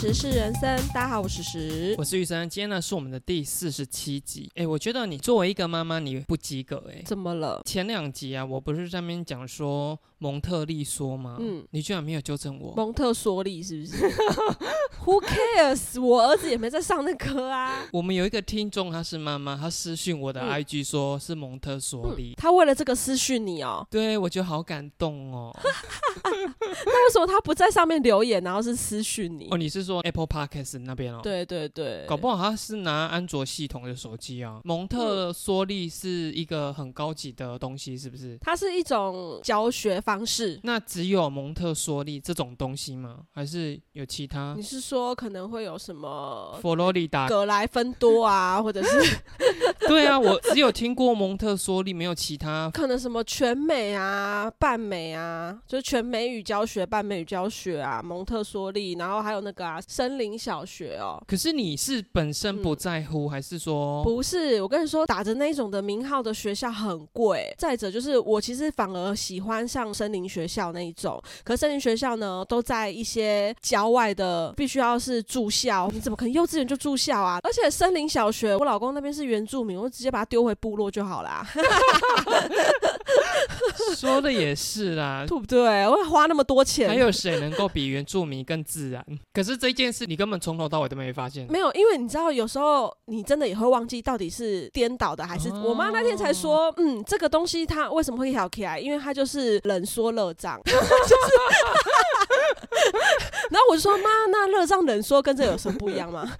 时是人生，大家好，我是时。我是玉生，今天呢是我们的第四十七集。哎，我觉得你作为一个妈妈，你不及格哎。怎么了？前两集啊，我不是上面讲说蒙特利说吗？嗯，你居然没有纠正我。蒙特梭利是不是？Who cares？我儿子也没在上那科啊。我们有一个听众，他是妈妈，他私讯我的 IG 说是蒙特梭利。他为了这个私讯你哦？对，我觉得好感动哦。那为什么他不在上面留言，然后是私讯你？哦，你是说 Apple Podcast 那边哦？对对对，搞不好他是拿安卓系统的手机啊。蒙特梭利是一个很高级的东西，是不是？它是一种教学方式。那只有蒙特梭利这种东西吗？还是有其他？你是说可能会有什么佛罗里达格莱芬多啊，或者是？对啊，我只有听过蒙特梭利，没有其他。可能什么全美啊、半美啊，就是全美语教学、半美语教学啊，蒙特梭利，然后还有那个啊，森林小学哦。可是你是本身不在乎，还是说？不是，我跟你说，打着那种的名号的学校很贵。再者就是我其实反而喜欢上森林学校那一种，可森林学校呢都在一些郊外的，必须要是住校，你怎么可能幼稚园就住校啊？而且森林小学，我老公那边是原住民，我直接把他丢回部落就好啦。说的也是啦，对不对？我花那么多钱，还有谁能够比原住民更自然？可是这件事你根本从头到尾都没发现。没有，因为你知道，有时候你真的也会忘记到底是颠倒的还是……我妈那天才说，嗯，这个东西它为什么会跳起来？因为它就是冷缩热胀，就是。然后我就说，妈，那热胀冷缩跟这有什么不一样吗？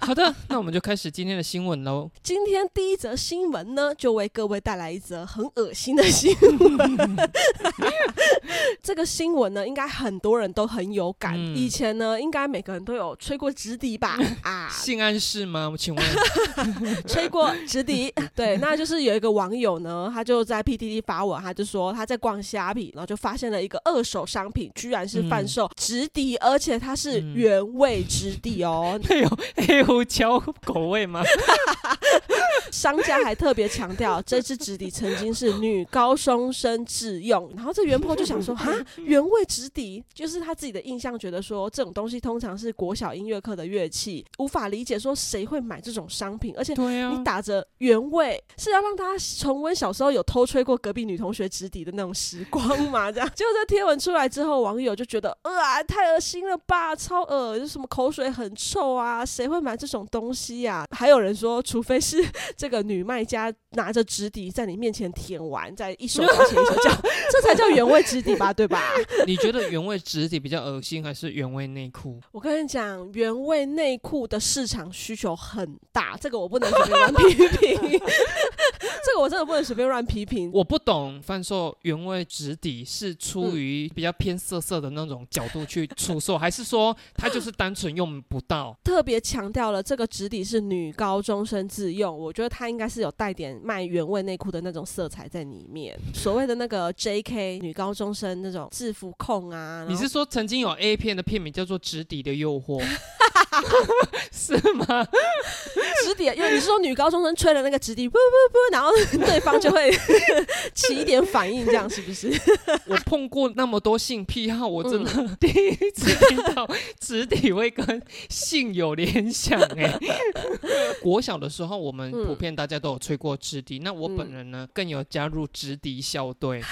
好的，那我们就开始今天的新闻喽。今天第一则新闻呢，就为各位带来一则很恶心的新闻。这个新闻呢，应该很多人都很有感。以前呢，应该每个人都有吹过直笛吧？啊，性暗示吗？我请问，吹过直笛？对，那就是有一个网友呢，他就在 PTT 发文，他就说他在逛虾皮，然后就发现了一个二手商品，居然是贩售直笛，而且它是原味直笛哦。哎呦，哎。胡椒口味吗？商家还特别强调，这支纸笛曾经是女高中生自用。然后这袁婆就想说，哈，原味纸笛就是他自己的印象，觉得说这种东西通常是国小音乐课的乐器，无法理解说谁会买这种商品。而且你打着原味是要让大家重温小时候有偷吹过隔壁女同学纸笛的那种时光嘛？这样，结果这贴文出来之后，网友就觉得，啊，太恶心了吧，超恶，就什么口水很臭啊，谁会买？这种东西呀，还有人说，除非是 这个女卖家拿着纸笛在你面前舔完，再一手 拿起一手叫，这才叫原味纸笛吧，对吧？你觉得原味纸笛比较恶心，还是原味内裤？我跟你讲，原味内裤的市场需求很大，这个我不能随便乱批评。这个我真的不能随便乱批评。我不懂贩售原味纸底是出于比较偏色色的那种角度去出售，还是说他就是单纯用不到？特别强调了这个纸底是女高中生自用，我觉得它应该是有带点卖原味内裤的那种色彩在里面。所谓的那个 J.K. 女高中生那种制服控啊，你是说曾经有 A 片的片名叫做《纸底的诱惑》？是吗？直底，因为你是说女高中生吹的那个直笛，不不不，然后对方就会 起一点反应，这样是不是？我碰过那么多性癖好，我真的第一次听到直底会跟性有联想哎。国小的时候，我们普遍大家都有吹过直笛，那我本人呢，更有加入直笛校队。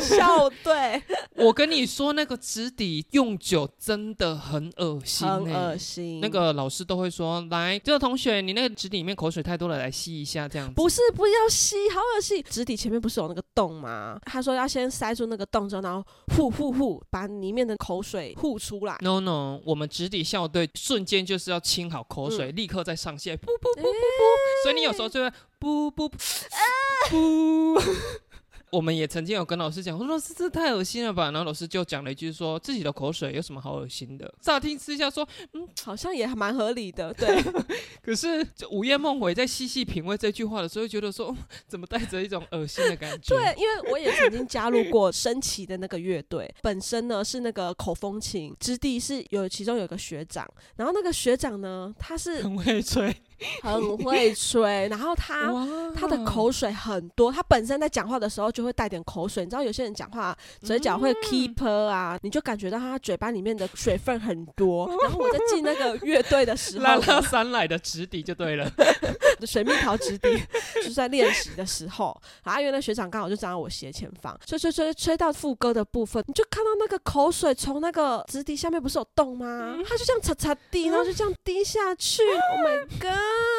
校队，我跟你说，那个直笛用久真的很恶心，很恶心。那个老师都会说：“来，这个同学，你那个纸底里面口水太多了，来吸一下。”这样不是不要吸，好恶心。纸底前面不是有那个洞吗？他说要先塞住那个洞之后，然后呼呼呼，把里面的口水呼出来。No No，我们纸底校队瞬间就是要清好口水，立刻再上线，噗噗噗噗噗。所以你有时候就会噗噗噗。我们也曾经有跟老师讲，我说老师这太恶心了吧，然后老师就讲了一句说自己的口水有什么好恶心的？乍听之下说，嗯，好像也还蛮合理的，对。可是就午夜梦回在细细品味这句话的时候，觉得说怎么带着一种恶心的感觉？对，因为我也曾经加入过升旗的那个乐队，本身呢是那个口风琴之地，是有其中有个学长，然后那个学长呢他是很会吹。很会吹，然后他他的口水很多，他本身在讲话的时候就会带点口水。你知道有些人讲话嘴角会 keep 啊，你就感觉到他嘴巴里面的水分很多。然后我在进那个乐队的时候，拉拉山来的直笛就对了，水蜜桃直笛就是在练习的时候，然后因为那学长刚好就站在我斜前方，吹吹吹吹到副歌的部分，你就看到那个口水从那个直笛下面不是有洞吗？他就这样擦擦地，然后就这样滴下去。Oh my god！Oh.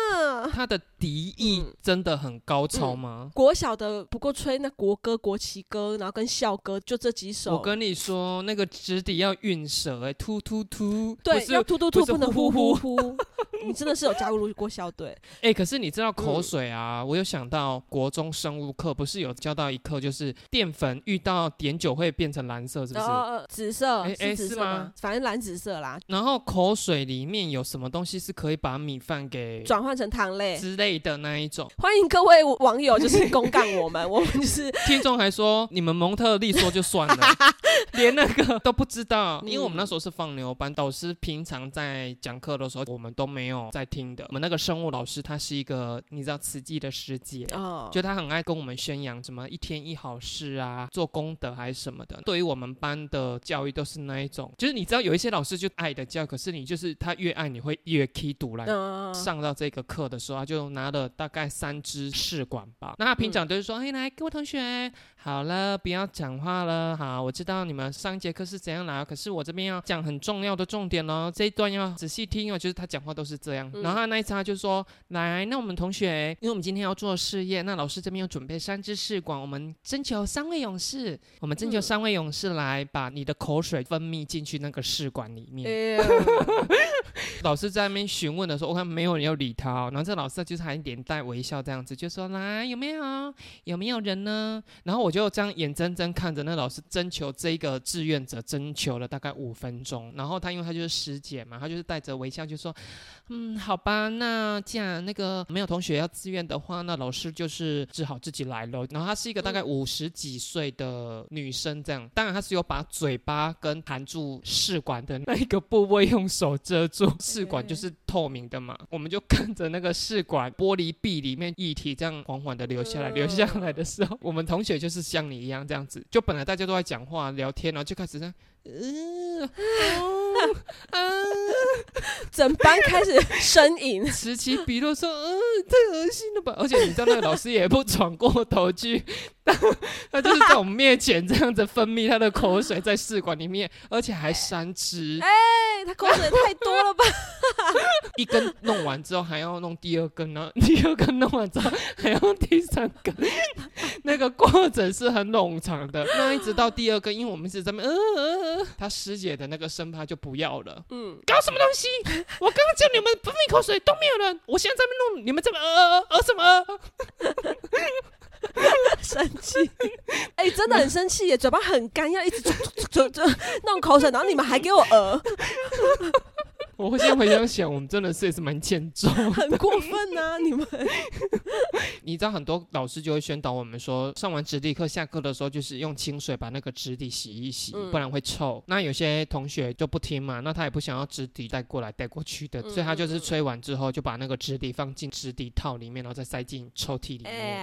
他的敌意真的很高超吗？国小的不过吹那国歌、国旗歌，然后跟校歌就这几首。我跟你说，那个直笛要韵舌，哎，突突突，对，要突突突，不能呼呼呼。你真的是有加入过校队？哎，可是你知道口水啊？我有想到国中生物课不是有教到一课，就是淀粉遇到碘酒会变成蓝色，是不是？紫色？哎哎，是吗？反正蓝紫色啦。然后口水里面有什么东西是可以把米饭给转换成糖类之类的那一种？欢迎各位网友就是公干我们，我们就是听众还说你们蒙特利说就算了，连那个都不知道，因为我们那时候是放牛班，导师平常在讲课的时候我们都没有在听的。我们那个生物老师他是一个你知道慈济的师姐，哦，就他很爱跟我们宣扬什么一天一好事啊，做功德还是什么的。对于我们班的教育都是那一种，就是你知道有一些老师就爱的教，可是你就是他越爱你会越 key 堵来。上到这个课的时候，他就拿了大概三支试管吧。那他平常都是说：“哎，来各位同学，好了，不要讲话了。好，我知道你们上一节课是怎样来，可是我这边要讲很重要的重点哦，这一段要仔细听哦。就是他讲话都是这样。然后他那一次他就说：来，那我们同学，因为我们今天要做试验，那老师这边要准备三支试管，我们征求三位勇士，我们征求三位勇士来把你的口水分泌进去那个试管里面。老师在那边询问的时候，我看没有人要理他，然后这老师就是还连带微笑这样子，就说：来，有没有？有没有人呢？然后我就这样眼睁睁看着那老师征求这个志愿者，征求了大概五分钟。然后他因为他就是师姐嘛，他就是带着微笑就说：嗯，好吧，那既然那个没有同学要自愿的话，那老师就是只好自己来了。然后她是一个大概五十几岁的女生，这样，当然她是有把嘴巴跟含住试管的那一个部位用手遮住。试管就是透明的嘛，我们就看着那个试管玻璃壁里面液体这样缓缓的流下来，流下来的时候，我们同学就是像你一样这样子，就本来大家都在讲话聊天，然后就开始在。嗯，整班开始呻吟，此起彼落说：“嗯，太恶心了吧！”而且你知道那个老师也不转过头去，他就是在我们面前这样子分泌他的口水在试管里面，而且还三支。哎，他口水太多了吧？一根弄完之后还要弄第二根呢，第二根弄完之后还要第三根，那个过程是很冗长的。那一直到第二根，因为我们是在那，呃，他师姐的那个生怕就不要了。嗯，搞什么东西？我刚刚叫你们不喷口水都没有人，我现在在那弄，你们这么呃呃呃什么？生气？哎，真的很生气耶，嘴巴很干，要一直就就弄口水，然后你们还给我呃。我现在回想起来，我们真的是也是蛮欠揍，很过分呐！你们，你知道很多老师就会宣导我们说，上完直笛课下课的时候，就是用清水把那个纸底洗一洗，不然会臭。那有些同学就不听嘛，那他也不想要纸底带过来带过去的，所以他就是吹完之后就把那个纸底放进纸底套里面，然后再塞进抽屉里面。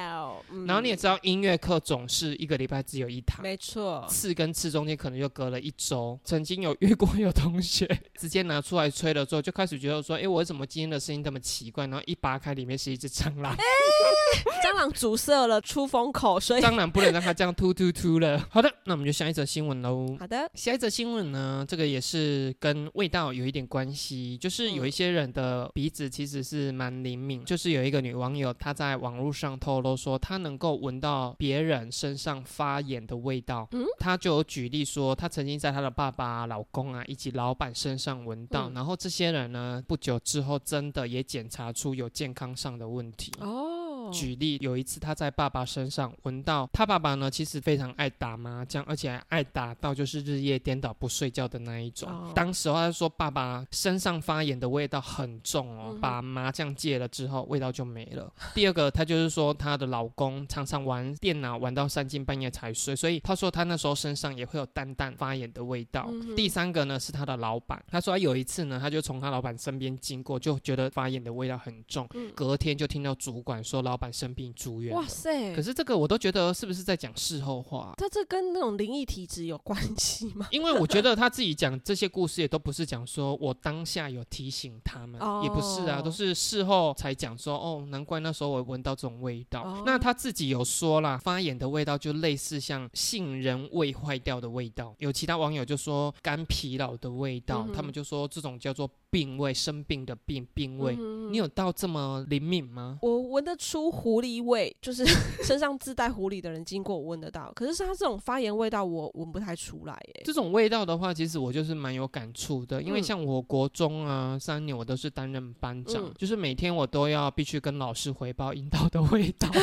然后你也知道，音乐课总是一个礼拜只有一堂，没错，次跟次中间可能就隔了一周。曾经有遇过有同学 直接拿出来。吹了之后，就开始觉得说：“哎，我为什么今天的声音这么奇怪？”然后一扒开，里面是一只蟑螂。蟑螂阻塞了出风口，所以蟑螂不能让它这样突突突了。好的，那我们就下一则新闻喽。好的，下一则新闻呢，这个也是跟味道有一点关系，就是有一些人的鼻子其实是蛮灵敏。就是有一个女网友，她在网络上透露说，她能够闻到别人身上发炎的味道。嗯，她就有举例说，她曾经在她的爸爸、老公啊以及老板身上闻到，然后。这些人呢，不久之后真的也检查出有健康上的问题哦。举例，有一次他在爸爸身上闻到，他爸爸呢其实非常爱打麻将，而且还爱打到就是日夜颠倒不睡觉的那一种。哦当时候他说爸爸身上发炎的味道很重哦，嗯把麻将戒了之后味道就没了。第二个，他就是说她的老公常常玩电脑玩到三更半夜才睡，所以他说他那时候身上也会有淡淡发炎的味道。嗯第三个呢是他的老板，他说他有一次呢，他就从他老板身边经过，就觉得发炎的味道很重，嗯隔天就听到主管说老板生病住院。哇塞可！是这个我都觉得是不是在讲事后话？他这跟那种灵异体质有关系吗？因为我觉得他自己讲这些故事也都不是讲说我当下有提醒他们，哦也不是啊，都是事后才讲说哦，难怪那时候我闻到这种味道。哦那他自己有说啦，发炎的味道就类似像杏仁味坏掉的味道。有其他网友就说肝疲劳的味道，嗯他们就说这种叫做病味，生病的病病味。嗯你有到这么灵敏吗？我闻得出狐狸味，就是 身上自带狐狸的人经过我闻得到，可是像他这种发炎味道我闻不太出来耶。这种味道的话，其实我就是蛮有感触的，因为嗯像我国中啊三年我都是担任班长，嗯就是每天我都要必须跟老师回报阴道的味道。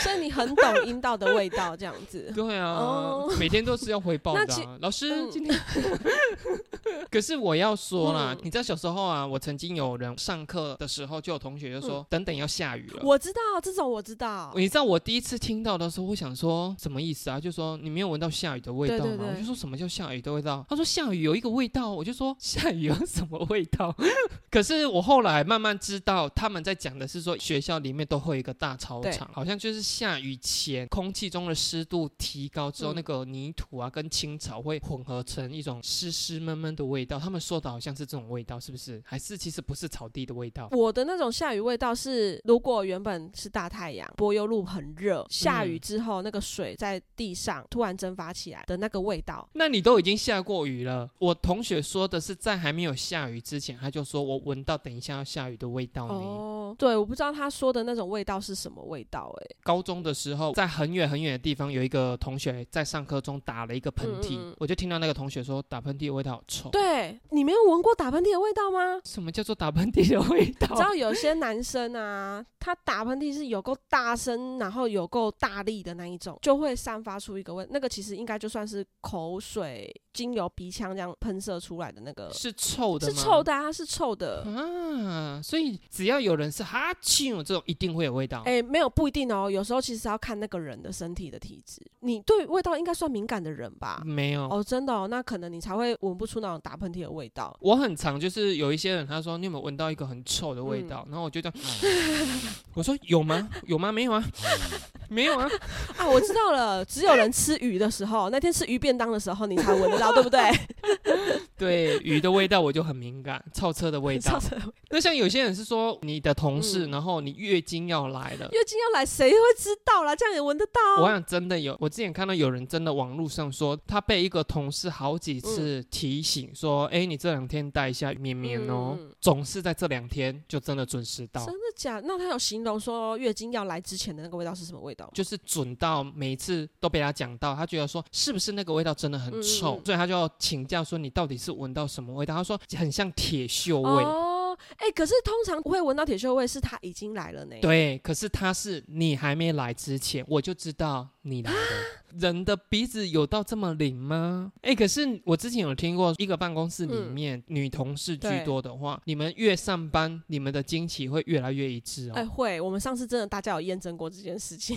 所以你很懂阴道的味道，这样子。对啊，哦每天都是要回报的、啊。老师、嗯今天，可是我要说啦，嗯你知道小时候啊，我曾经有人上课的时候，就有同学就说，等等要下雨了。我知道这种，我知道。你知道我第一次听到的时候，我想说什么意思啊？就说你没有闻到下雨的味道吗？对对对我就说什么叫下雨的味道？他说下雨有一个味道，我就说下雨有什么味道？可是我后来慢慢知道，他们在讲的是说学校里面都会有一个大操对场，好像就是下雨前空气中的湿度提高之后，嗯那个泥土啊跟青草会混合成一种湿湿闷闷的味道。他们说的好像是这种味道，是不是？还是其实不是草地的味道？我的那种下雨味道是，如果原本是大太阳，柏油路很热，下雨之后那个水在地上突然蒸发起来的那个味道。那你都已经下过雨了。我同学说的是在还没有下雨之前，他就说我闻到等一下要下雨的味道呢。哦，对，我不知道他说的那种味道是什么味道、欸，高中的时候，在很远很远的地方，有一个同学在上课中打了一个喷嚏，嗯嗯嗯我就听到那个同学说打喷嚏的味道好臭。对你没有闻过打喷嚏的味道吗？什么叫做打喷嚏的味你知？道有些男生啊，他打喷嚏是有够大声，然后有够大力的那一种，就会散发出一个味。那个其实应该就算是口水经由鼻腔这样喷射出来的那个，是臭的？是臭的啊，是臭的。啊！所以只要有人是哈啾这种，一定会有味道。哎、没有不一定哦，有时候其实要看那个人的身体的体质。你对味道应该算敏感的人吧？没有。哦，真的哦，那可能你才会闻不出那种打喷嚏的味道。我很常就是有一些人，他说你有没有闻到一个很臭的味嗯道？然后我就这样，我说有吗？有吗？没有啊，没有啊。啊，我知道了，只有人吃鱼的时候，那天吃鱼便当的时候，你才闻得到，对不对？对鱼的味道我就很敏感，臭车的味道。那像有些人是说你的同事，嗯然后你月经要来了。月经要来，谁会知道啦？这样也闻得到。我想真的有，我之前看到有人真的网络上说，他被一个同事好几次提醒说，哎、你这两天带一下绵绵哦，嗯总是在这两天就真的准时到真。的假？那他有形容说月经要来之前的那个味道是什么味道？就是准到每一次都被他讲到，他觉得说是不是那个味道真的很臭，所以他就请教说你到底是闻到什么味道？他说很像铁锈味。哦，哎、可是通常不会闻到铁锈味，是他已经来了呢。对，可是他是你还没来之前，我就知道你来了。人的鼻子有到这么灵吗？哎，可是我之前有听过，一个办公室里嗯面、女同事居多的话，你们越上班，你们的惊奇会越来越一致哦哎、哦。会，我们上次真的大家有验证过这件事情。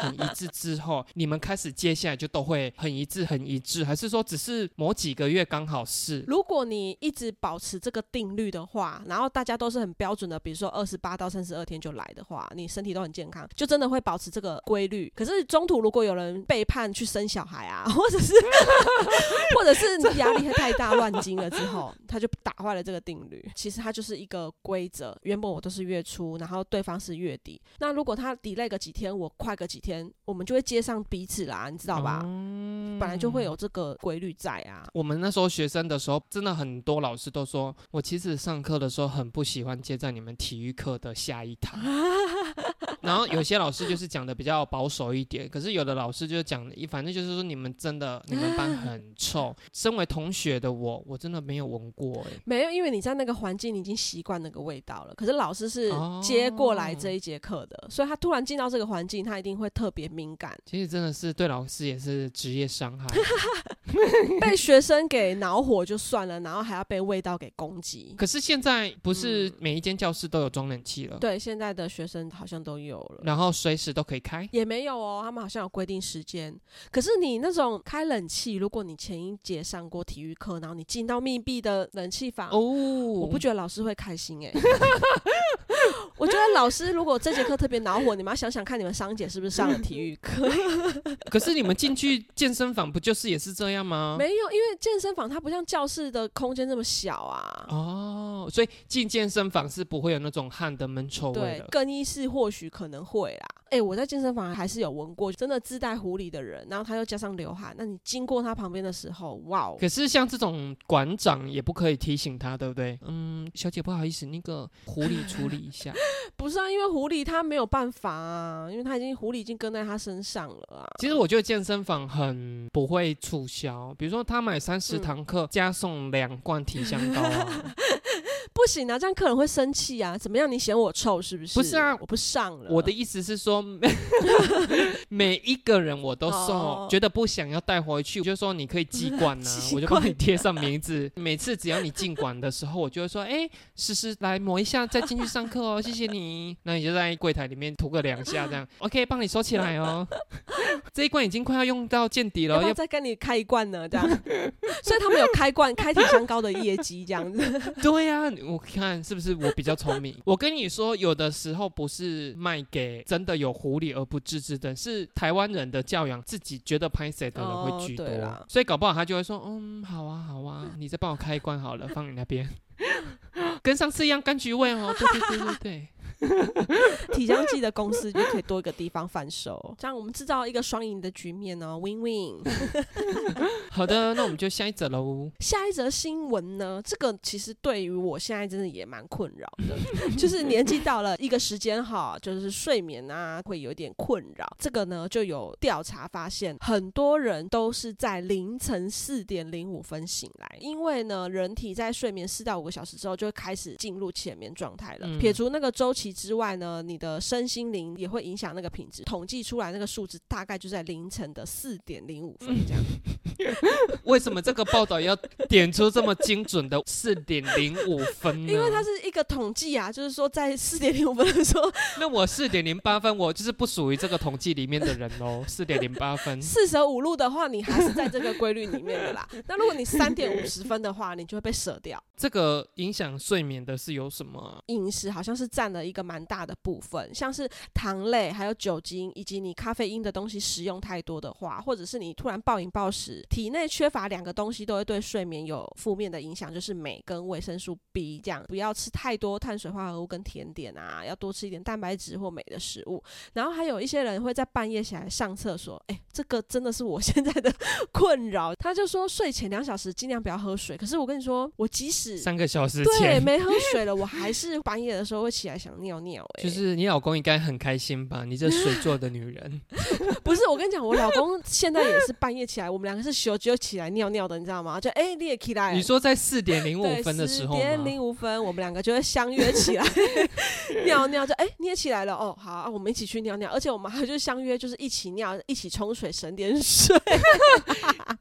很一致之后，你们开始接下来就都会很一致、很一致，还是说只是某几个月刚好是？如果你一直保持这个定律的话，然后大家都是很标准的，比如说二十八到三十二天就来的话，你身体都很健康，就真的会保持这个规律。可是中途如果有人背叛去生小孩啊，或者是 或者是压力太大乱经了之后，他就打坏了这个定律。其实它就是一个规则，原本我都是月初，然后对方是月底。那如果他 delay 个几天，我快个几天，我们就会接上彼此啦，你知道吧？嗯本来就会有这个规律在啊。我们那时候学生的时候，真的很多老师都说，我其实上课的时候很不喜欢接在你们体育课的下一堂。然后有些老师就是讲的比较保守一点，可是有的老师就讲，反正就是说你们真的你们班很臭。身为同学的我，我真的没有闻过哎，没有，因为你在那个环境你已经习惯那个味道了。可是老师是接过来这一节课的，所以他突然进到这个环境，他一定会特别敏感。其实真的是对老师也是职业伤害，被学生给恼火就算了，然后还要被味道给攻击。可是现在不是每一间教室都有装冷气了？对，现在的学生好像都有了，然后随时都可以开。也没有哦，他们好像有规定时间。可是你那种开冷气，如果你前一节上过体育课，然后你进到密闭的冷气房，哦，我不觉得老师会开心哎。我觉得老师如果这节课特别恼火，你们要想想看，你们商姐是不是上了体育课？可是你们进去健身房不就是也是这样吗？没有，因为健身房它不像教室的空间这么小啊。哦，所以进健身房是不会有那种汗的闷臭味的。更衣室或许可能会啦。哎，我在健身房还是有闻过，真的自带狐狸的人，然后他又加上流汗，那你经过他旁边的时候，哇！哦可是像这种馆长也不可以提醒他，对不对？嗯，小姐不好意思，那个狐狸处理一下。不是啊，因为狐狸它没有办法啊，因为它已经狐狸已经跟在它身上了啊。其实我觉得健身房很不会促销，比如说他买三十堂课加送两罐体香膏啊。不行啊，这样客人会生气啊！怎么样？你嫌我臭是不是？不是啊，我不上了。我的意思是说，每一个人我都送，觉得不想要带回去，我就说你可以寄馆呢，我就帮你贴上名字。每次只要你进馆的时候，我就会说，哎，诗诗来抹一下，再进去上课哦，谢谢你。那你就在柜台里面涂个两下，这样 OK，帮你收起来哦。这一罐已经快要用到见底了，要再跟你开一罐呢，这样。所以他们有开罐、开体香膏的业绩，这样子。对呀。我看是不是我比较聪明？我跟你说，有的时候不是卖给真的有狐狸而不自知的，是台湾人的教养，自己觉得拍谁的人会居多，所以搞不好他就会说，嗯，好啊，好啊，你再帮我开一罐好了，放你那边，跟上次一样柑橘味哦，对对对对对。体香剂的公司就可以多一个地方贩售，这样我们制造一个双赢的局面哦，win win。好的，那我们就下一则喽。下一则新闻呢，这个其实对于我现在真的也蛮困扰的，就是年纪到了一个时间哈，就是睡眠啊会有点困扰。这个呢就有调查发现，很多人都是在凌晨四点零五分醒来，因为呢人体在睡眠四到五个小时之后就会开始进入浅眠状态了，撇除那个周期。之外呢，你的身心灵也会影响那个品质。统计出来那个数字大概就在凌晨的四点零五分这样。为什么这个报道要点出这么精准的四点零五分呢？因为它是一个统计啊，就是说在四点零五分的时候，那我四点零八分，我就是不属于这个统计里面的人喽。四点零八分，四舍五入的话，你还是在这个规律里面的啦。那如果你三点五十分的话，你就会被舍掉。这个影响睡眠的是有什么？饮食好像是占了一个蛮大的部分，像是糖类、还有酒精以及你咖啡因的东西食用太多的话，或者是你突然暴饮暴食，体内缺乏两个东西都会对睡眠有负面的影响，就是镁跟维生素 B。这样不要吃太多碳水化合物跟甜点啊，要多吃一点蛋白质或镁的食物。然后还有一些人会在半夜起来上厕所，哎，这个真的是我 现在的困扰。他就说睡前两小时尽量不要喝水，可是我跟你说，我即使三个小时对没喝水了，我还是半夜的时候会起来想尿 尿尿。哎，就是你老公应该很开心吧？你这水做的女人，不是我跟你讲，我老公现在也是半夜起来，我们两个是休就起来尿尿的，你知道吗？就哎，你也起来。你说在四点零五分的时候四点零五分，我们两个就会相约起来 尿尿。就哎，你也起来了哦，好，我们一起去尿尿。而且我们还就相约，就是一起尿，一起冲水，省点水。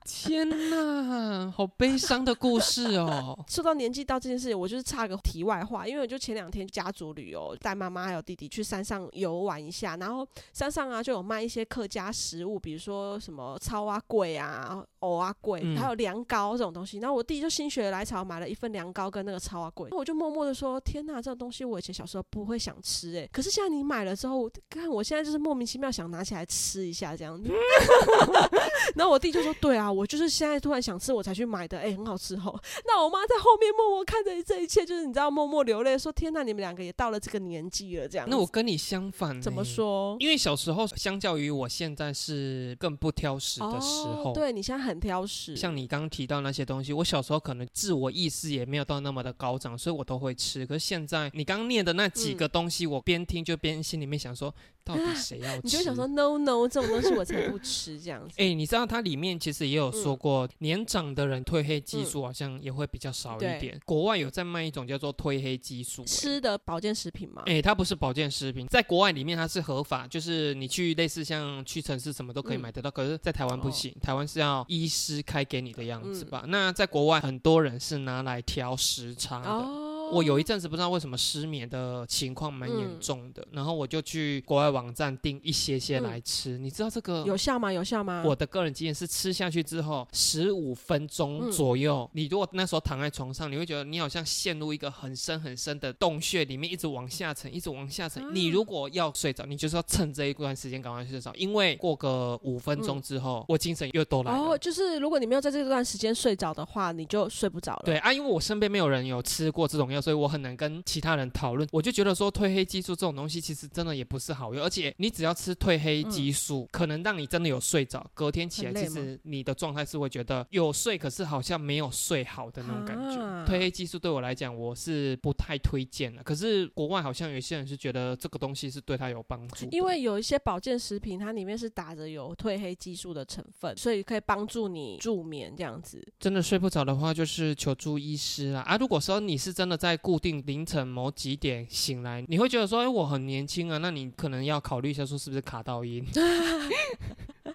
天哪，好悲伤的故事哦！说到年纪到这件事情，我就是插个题外话，因为我就前两天家族旅游，带妈妈还有弟弟去山上游玩一下，然后山上啊就有卖一些客家食物，比如说什么超啊贵啊、藕啊贵，还有凉糕这种东西。然后我弟就心血来潮买了一份凉糕跟那个超啊贵，我就默默的说：天哪，这种东西我以前小时候不会想吃哎，可是现在你买了之后，看我现在就是莫名其妙想拿起来吃一下这样子。然后我弟就说：“对啊，我就是现在突然想吃，我才去买的，哎、很好吃哦。”那我妈在后面默默看着这一切，就是你知道默默流泪，说：“天哪，你们两个也到了这个年纪了，这样。”那我跟你相反，怎么？说？因为小时候，相较于我现在是更不挑食的时候。哦，对你现在很挑食，像你刚刚提到那些东西，我小时候可能自我意识也没有到那么的高涨，所以我都会吃。可是现在你刚刚念的那几个东西，我边听就边心里面想说，到底谁要 吃？你就想说 no no 这种东西我才不吃这样子。哎、你知道它里面其实也有说嗯过，年长的人褪黑激素好像也会比较少一对点。国外有在卖一种叫做褪黑激素、欸吃的保健食品吗？哎、它不是保健食品，在国外里面它是合法，就是你去类似像屈臣氏什么都可以嗯买得到，可是在台湾不哦行，台湾是要医师开给你的样子嗯吧？那在国外很多人是拿来调时差的。哦我有一阵子不知道为什么失眠的情况蛮严嗯重的，然后我就去国外网站订一些些来吃。你知道这个有效吗？有效吗？我的个人经验是吃下去之后，十五分钟嗯左右，你如果那时候躺在床上，你会觉得你好像陷入一个很深很深的洞穴里面，一直往下沉，一直往下沉。啊你如果要睡着，你就是要趁这一段时间赶快睡着，因为过个五分钟之后，我精神又都来了。哦，就是如果你没有在这段时间睡着的话，你就睡不着了。对啊，因为我身边没有人有吃过这种药，所以我很难跟其他人讨论。我就觉得说，褪黑激素这种东西其实真的也不是好用，而且你只要吃褪黑激素，可能让你真的有睡着，隔天起来其实你的状态是会觉得有睡，可是好像没有睡好的那种感觉。啊褪黑激素对我来讲，我是不太推荐的。可是国外好像有一些人是觉得这个东西是对他有帮助，因为有一些保健食品，它里面是打着有褪黑激素的成分，所以可以帮助你助眠这样子。真的睡不着的话，就是求助医师啦。啊，如果说你是真的在在固定凌晨某几点醒来，你会觉得说，哎、我很年轻啊，那你可能要考虑一下，说是不是卡到音。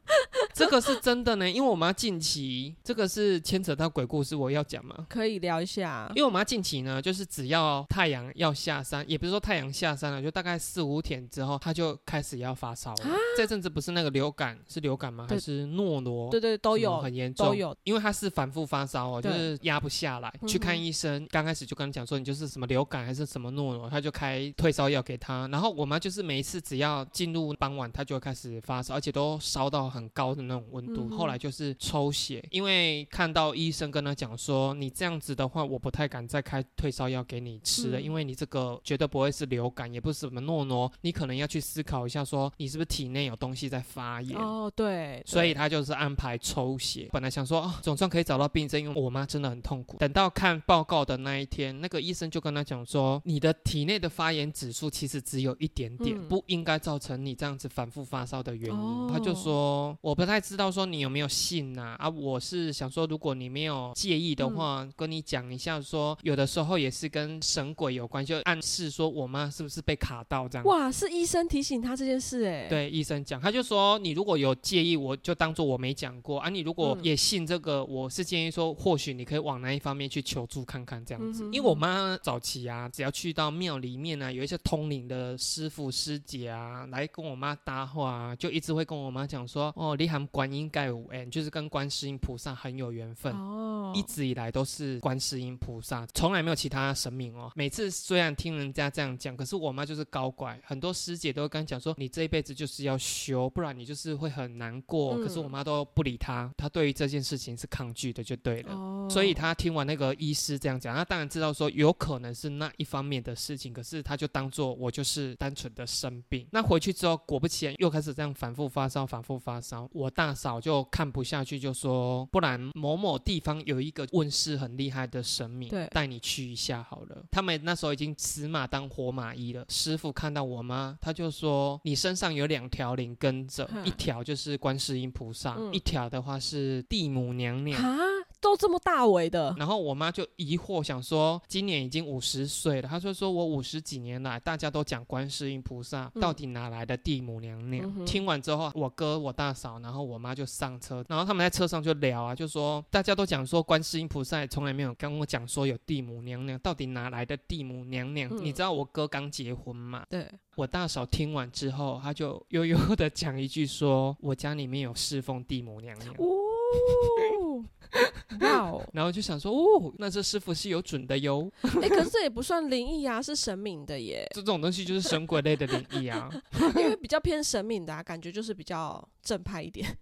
这个是真的呢，因为我妈近期，这个是牵扯到鬼故事，我要讲吗？可以聊一下因为我妈近期呢，就是只要太阳要下山，也不是说太阳下山了，就大概四五天之后，她就开始要发烧了。这阵子不是那个流感，是流感吗？还是诺罗？对对，都有很严重，都有。因为她是反复发烧哦，就是压不下来，去看医生，刚开始就跟她讲说你就是什么流感还是什么诺诺，她就开退烧药给她。然后我妈就是每一次只要进入傍晚，她就会开始发烧，而且都烧到很高的那种温度。嗯后来就是抽血，因为看到医生跟他讲说，你这样子的话，我不太敢再开退烧药给你吃了，嗯因为你这个绝对不会是流感，也不是什么诺诺，你可能要去思考一下，说你是不是体内有东西在发炎。哦，对，所以他就是安排抽血。本来想说啊，总算可以找到病症，因为我妈真的很痛苦。等到看报告的那一天，那个医生就跟他讲说，你的体内的发炎指数其实只有一点点，嗯不应该造成你这样子反复发烧的原因。哦他就说，我不太知道说你有没有信呐、啊？我是想说，如果你没有介意的话，嗯跟你讲一下说，有的时候也是跟神鬼有关，就暗示说我妈是不是被卡到这样。哇，是医生提醒他这件事哎。，对医生讲，他就说你如果有介意，我就当做我没讲过啊。你如果嗯也信这个，我是建议说，或许你可以往那一方面去求助看看这样子。嗯因为我妈早期啊，只要去到庙里面啊，有一些通灵的师傅师姐啊，来跟我妈搭话、啊，就一直会跟我妈讲说，哦，你含观音盖五 N，就是跟观世音菩萨很有缘分。哦，一直以来都是观世音菩萨，从来没有其他神明哦。每次虽然听人家这样讲，可是我妈就是高拐，很多师姐都会跟她讲说，你这一辈子就是要修，不然你就是会很难过。嗯可是我妈都不理她，她对于这件事情是抗拒的，就对了。哦，所以她听完那个医师这样讲，她当然知道说有可能是那一方面的事情，可是她就当做我就是单纯的生病。那回去之后，果不其然又开始这样反复发烧，反复发烧。我大嫂就看不下去，就说不然某某地方有一个问世很厉害的神明，对带你去一下好了。他们那时候已经死马当活马医了。师傅看到我妈，他就说你身上有两条灵跟着，一条就是观世音菩萨，嗯一条的话是地母娘娘。啊，都这么大尾的，然后我妈就疑惑，想说今年已经五十岁了，她说说我五十几年来大家都讲观世音菩萨，嗯到底哪来的地母娘娘？嗯听完之后，我哥、我大嫂，然后我妈就上车，然后他们在车上就聊啊，就说大家都讲说观世音菩萨从来没有跟我讲说有地母娘娘，到底哪来的地母娘娘？嗯你知道我哥刚结婚嘛？对，我大嫂听完之后，她就悠悠的讲一句说，我家里面有侍奉地母娘娘。哦，哦，哇哦，然后就想说，哦，那这师傅是有准的哟。哎、可是这也不算灵异啊，是神明的耶，这种东西就是神鬼类的灵异啊。因为比较偏神明的、啊，感觉就是比较正派一点。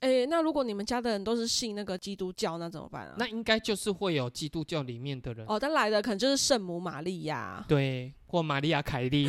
哎、那如果你们家的人都是信那个基督教，那怎么办啊？那应该就是会有基督教里面的人，哦，但来的可能就是圣母玛利亚。对，或玛利亚凯莉。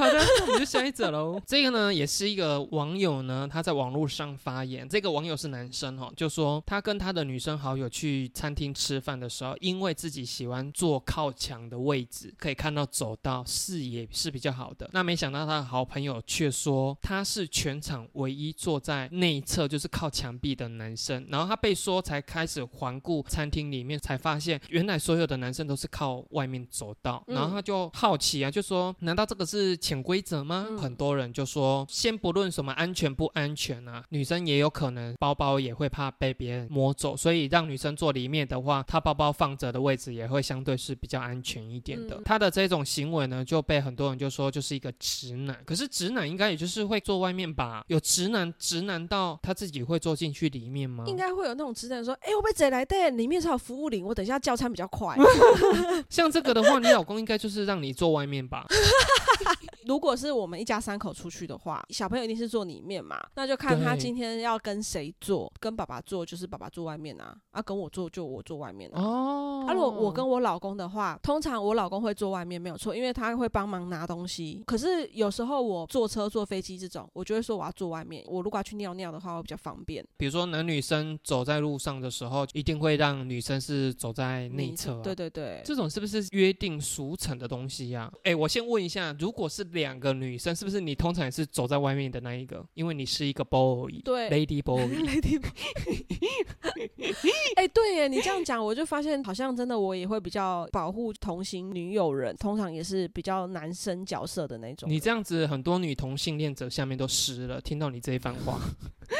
好的，那我们就下一则喽。这个呢，也是一个网友呢，他在网络上发言。这个网友是男生哦，就说他跟他的女生好友去餐厅吃饭的时候，因为自己喜欢坐靠墙的位置，可以看到走道，视野是比较好的。那没想到他的好朋友却说他是全场唯一坐在内侧，就是靠墙壁的男生。然后他被说才开始环顾餐厅里面，才发现原来所有的男生都是靠外面走道。然后他就好奇啊，就说难道这个是潜规则吗？嗯很多人就说，先不论什么安全不安全啊，女生也有可能包包也会怕被别人摸走，所以让女生坐里面的话，她包包放着的位置也会相对是比较安全一点的。嗯他的这种行为呢，就被很多人就说就是一个直男。可是直男应该也就是会坐外面吧？有直男直男到他自己会坐进去里面吗？应该会有那种直男说：“哎、我被贼来的，里面才有服务领，我等一下叫餐比较快。像这个的话，你老公应该就是让你坐外面吧？如果是我们一家三口出去的话，小朋友一定是坐里面嘛，那就看他今天要跟谁坐，跟爸爸坐就是爸爸坐外面啊，啊跟我坐就我坐外面啊。哦，啊，如果我跟我老公的话，通常我老公会坐外面没有错，因为他会帮忙拿东西。可是有时候我坐车、坐飞机这种，我就会说我要坐外面。我如果要去尿尿的话，会比较方便。比如说男女生走在路上的时候，一定会让女生是走在内侧、啊。对对对，这种是不是约定俗成的东西呀、哎，我先问一下，如果是两个女生，是不是你通常也是走在外面的那一个？因为你是一个 boy，对 lady boy。Lady，哎、对耶，你这样讲，我就发现好像真的我也会比较保护同行女友人，通常也是比较男生角色的那种。你这样子，很多女同性恋者下面都湿了，听到你这一番话，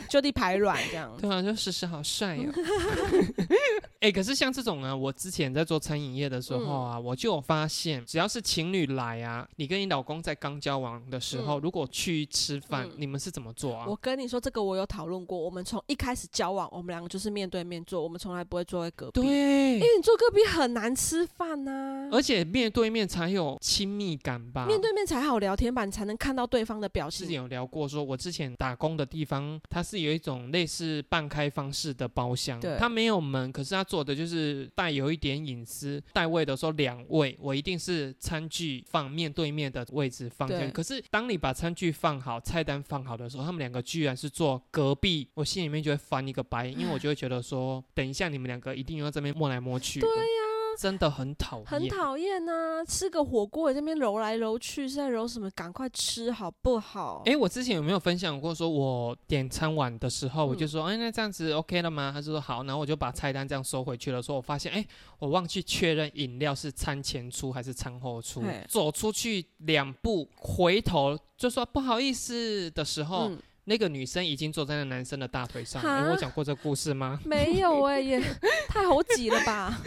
就地排卵这样。对啊，就诗诗好帅哦。哎、可是像这种啊，我之前在做餐饮业的时候嗯啊，我就有发现，只要是情侣来啊，你跟你老公在刚交往的时候，嗯如果去吃饭，嗯你们是怎么做啊？我跟你说，这个我有讨论过。我们从一开始交往，我们两个就是面对面坐，我们从来不会坐在隔壁。对因为，你坐隔壁很难吃饭呐、而且面对面才有亲密感吧。面对面才好聊天吧，你才能看到对方的表情。之前有聊过说我之前打工的地方，它是有一种类似半开放式的包厢对，它没有门，可是它做的就是带有一点隐私。带位的时候两位，我一定是餐具放面对面的位置放进对去。可是当你把餐具放好、菜单放好的时候，他们两个居然是坐隔壁，我心里面就会翻一个白眼，因为我就会觉得说，等一下你们两个一定要这边摸来摸去。对呀、真的很讨厌，很讨厌呐！吃个火锅，在那边揉来揉去是在揉什么？赶快吃好不好？哎、我之前有没有分享过，说我点餐完的时候，我就嗯说，哎、那这样子 OK 了吗？他就说好，然后我就把菜单这样收回去了。说我发现，哎、我忘记确认饮料是餐前出还是餐后出。走出去两步，回头就说不好意思的时候，嗯，那个女生已经坐在那男生的大腿上。我讲过这个故事吗？没有哎、也 太猴急了吧？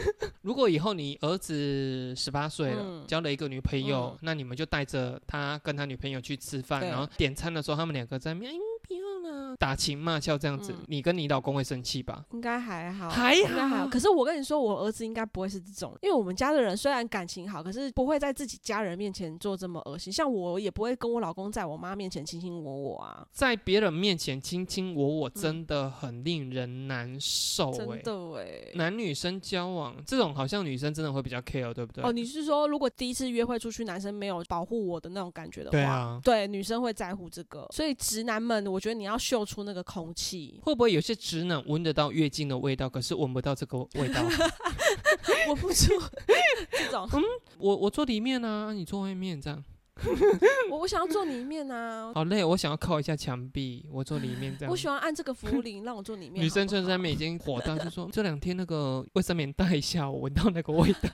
如果以后你儿子十八岁了，嗯交了一个女朋友，嗯那你们就带着他跟他女朋友去吃饭，然后点餐的时候，他们两个在那边，打情骂俏这样子，嗯你跟你老公会生气吧？应该还好，还好。可是我跟你说，我儿子应该不会是这种，因为我们家的人虽然感情好，可是不会在自己家人面前做这么恶心。像我也不会跟我老公在我妈面前卿卿我我啊，在别人面前卿卿我我，真的很令人难受真的哎。男女生交往这种，好像女生真的会比较 care，对不对？哦，你是说如果第一次约会出去，男生没有保护我的那种感觉的话，对啊对女生会在乎这个，所以直男们，我觉得你要秀出那个空气。会不会有些直男闻得到月经的味道，可是闻不到这个味道？我不出这种，嗯我我坐里面啊，你坐外面这样。我我想要坐里面啊，好累，我想要靠一下墙壁，我坐里面这样。我喜欢按这个服务铃，让我坐里面。女生好不好就在那边已经火到，就说 这两天那个卫生棉带一下，我闻到那个味道，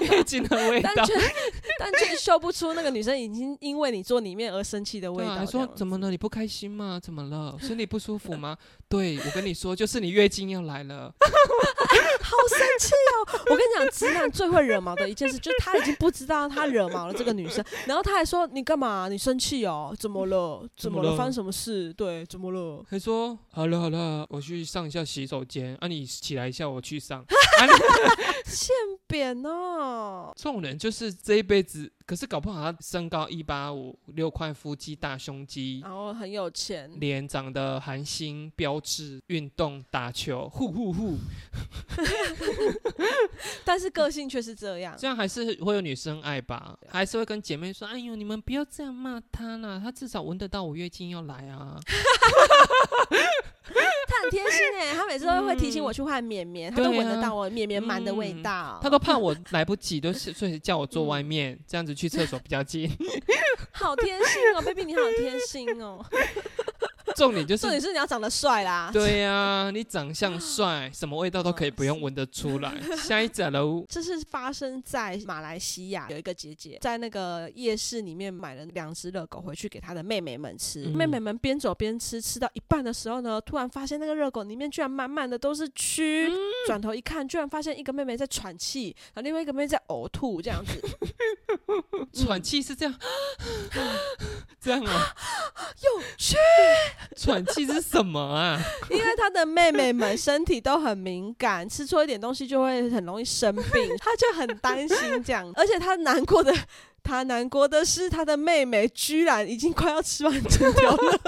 月经的味道但。却 但却秀不出那个女生已经因为你坐里面而生气的味道。还说怎么了？你不开心吗？怎么了？身体不舒服吗？对，我跟你说，就是你月经要来了。好生气哦！我跟你讲，直男最会惹毛的一件事，就是他已经不知道他惹毛了这个女生，然后他还说你干嘛？你生气哦？怎么了？怎么了？发生什么事？对，怎么了？还说好了好了，我去上一下洗手间，啊，你起来一下，我去上。欠扁哦。这种人就是这一辈子，可是搞不好他身高一八五，六块腹肌，大胸肌，然后很有钱，脸长得韩星标志，运动打球，呼呼呼，但是个性却是这样。这样还是会有女生爱吧？还是会跟姐妹说：“哎呦，你们不要这样骂他啦，他至少闻得到我月经要来啊。他很贴心哎，他每次都会提醒我去换绵绵，他都闻得到我绵绵蛮的味嗯道。他都怕我 来不及，都是所以叫我坐外嗯面，这样子去厕所比较近。好贴心哦，baby 你好贴心哦。重点就是重点是你要长得帅啦。对呀、你长相帅，什么味道都可以不用闻得出来。下一则喽，这是发生在马来西亚，有一个姐姐在那个夜市里面买了两只热狗回去给她的妹妹们吃。嗯妹妹们边走边吃，吃到一半的时候呢，突然发现那个热狗里面居然满满的都是蛆。转头一看，居然发现一个妹妹在喘气，然后另外一个妹妹在呕吐，这样子。喘气是这样，这样啊？有蛆，喘气是什么啊？因为他的妹妹们身体都很敏感，吃错一点东西就会很容易生病，他就很担心这样，而且他难过的。他难过的是，他的妹妹居然已经快要吃完整条了。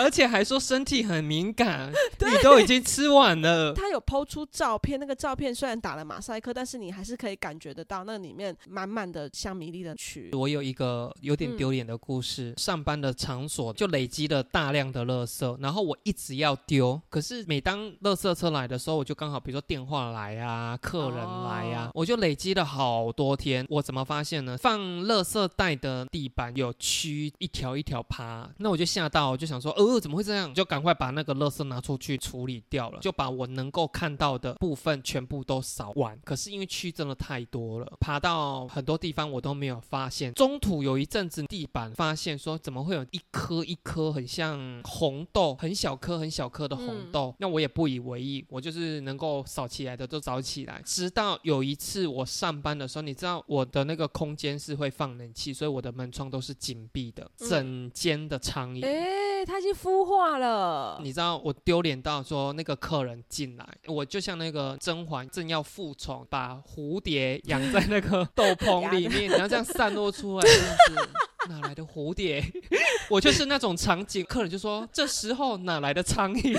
而且还说身体很敏感，你都已经吃完了。他有抛出照片，那个照片虽然打了马赛克，但是你还是可以感觉得到那里面满满的像米粒的蛆。我有一个有点丢脸的故事，上班的场所就累积了大量的垃圾，然后我一直要丢，可是每当垃圾车来的时候，我就刚好比如说电话来啊，客人来啊，哦我就累积了好多天。我怎么发现呢？放垃圾袋的地板有蛆，一条一条爬，那我就吓到，我就想说，呃，怎么会这样？就赶快把那个垃圾拿出去处理掉了，就把我能够看到的部分全部都扫完。可是因为蛆真的太多了，爬到很多地方我都没有发现。中途有一阵子地板发现说，怎么会有一颗一颗很像红豆，很小颗很小颗的红豆？那我也不以为意，我就是能够扫起来的就扫起来。直到有一次我上班的时候，你知道我的那个空间是会放冷气，所以我的门窗都是紧闭的，嗯整间的苍蝇。哎、它已经孵化了。你知道我丢脸到说那个客人进来，我就像那个甄嬛正要复宠，把蝴蝶养在那个 斗篷里面，然后这样散落出来，这样子哪来的蝴蝶？我就是那种场景，客人就说这时候哪来的苍蝇？你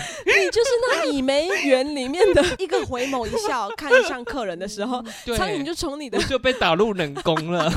就是那《倚梅园》里面的一个回眸一笑，看向客人的时候，苍蝇就从你的就被打入冷宫了。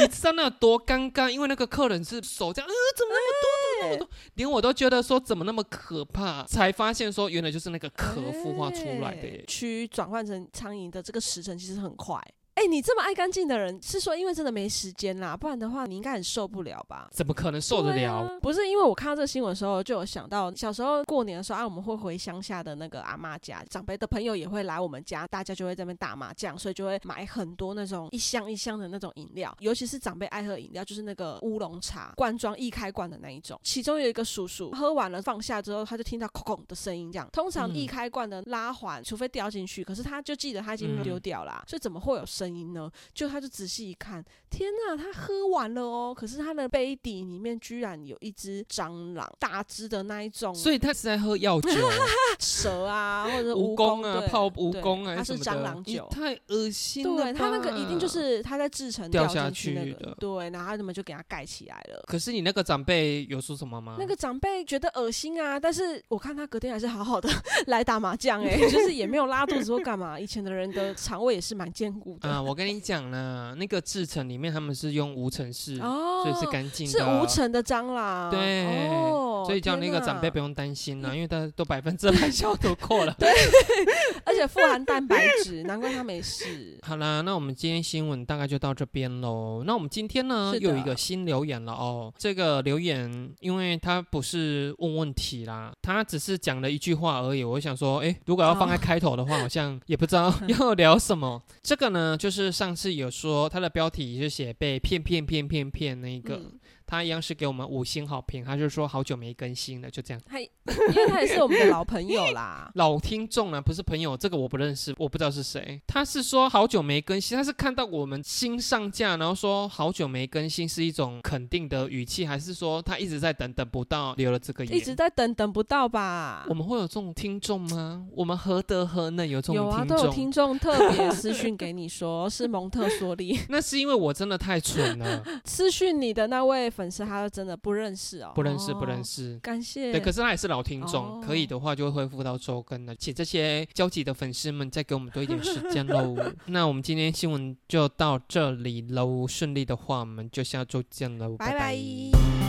你知道那有多尴尬？因为那个客人是手这样，呃，怎么那么多，怎么那么多？连我都觉得说怎么那么可怕，才发现说原来就是那个壳孵化出来的耶。蛆转换成苍蝇的这个时辰其实很快。哎、你这么爱干净的人，是说因为真的没时间啦，不然的话你应该很受不了吧？怎么可能受得了？啊不是因为我看到这个新闻的时候，就有想到小时候过年的时候啊，我们会回乡下的那个阿妈家，长辈的朋友也会来我们家，大家就会在那边打麻将，所以就会买很多那种一箱一箱的那种饮料，尤其是长辈爱喝饮料，就是那个乌龙茶，罐装易开罐的那一种。其中有一个叔叔喝完了放下之后，他就听到空空的声音，这样。通常嗯易开罐的拉环，除非掉进去，可是他就记得他已经嗯丢掉啦，所以怎么会有声音呢？就他就仔细一看，天呐，他喝完了哦，可是他的杯底里面居然有一只蟑螂，大只的那一种所以他是在喝药酒、蛇啊，或者 蜈蚣蚣啊，对泡蜈蚣啊它是蟑螂酒。太恶心了。对他那个一定就是他在制成掉进下去去那个的，对，然后他们就给他盖起来了。可是你那个长辈有说什么吗？那个长辈觉得恶心啊，但是我看他隔天还是好好的 来打麻将，哎，就是也没有拉肚子或干嘛。以前的人的肠胃也是蛮坚固的啊，我跟你讲啦，那个制成里面他们是用无尘室，哦，所以是干净是的，无尘的蟑螂，对哦，所以叫那个长辈不用担心啦，因为他都百分之百 消毒过了。对 而且富含蛋白质，难怪他没事。好啦，那我们今天新闻大概就到这边喽。那我们今天呢又有一个新留言了哦。这个留言，因为他不是问问题啦，他只是讲了一句话而已。我想说，哎，如果要放在开头的话，好像也不知道 要聊什么。这个呢，就是上次有说他的标题就写被骗骗骗骗骗那一个。他一样是给我们五星好评，他就说好久没更新了，就这样。他 因为他也是我们的老朋友啦。老听众啊，不是朋友，这个我不认识，我不知道是谁。他是说好久没更新，他是看到我们新上架，然后说好久没更新是一种肯定的语气，还是说他一直在等等不到留了这个言？一直在等等不到吧？我们会有这种听众吗？我们何德何能有这种听众？有啊，都有听众特别私讯给你说是蒙特梭利。那是因为我真的太蠢了。私讯你的那位粉丝，他真的不认识哦，不认识，不认识。感谢。对，可是他也是老听众，可以的话就会恢复到周更了。请这些焦急的粉丝们再给我们多一点时间喽。那我们今天新闻就到这里喽，顺利的话我们就下周见喽，拜拜。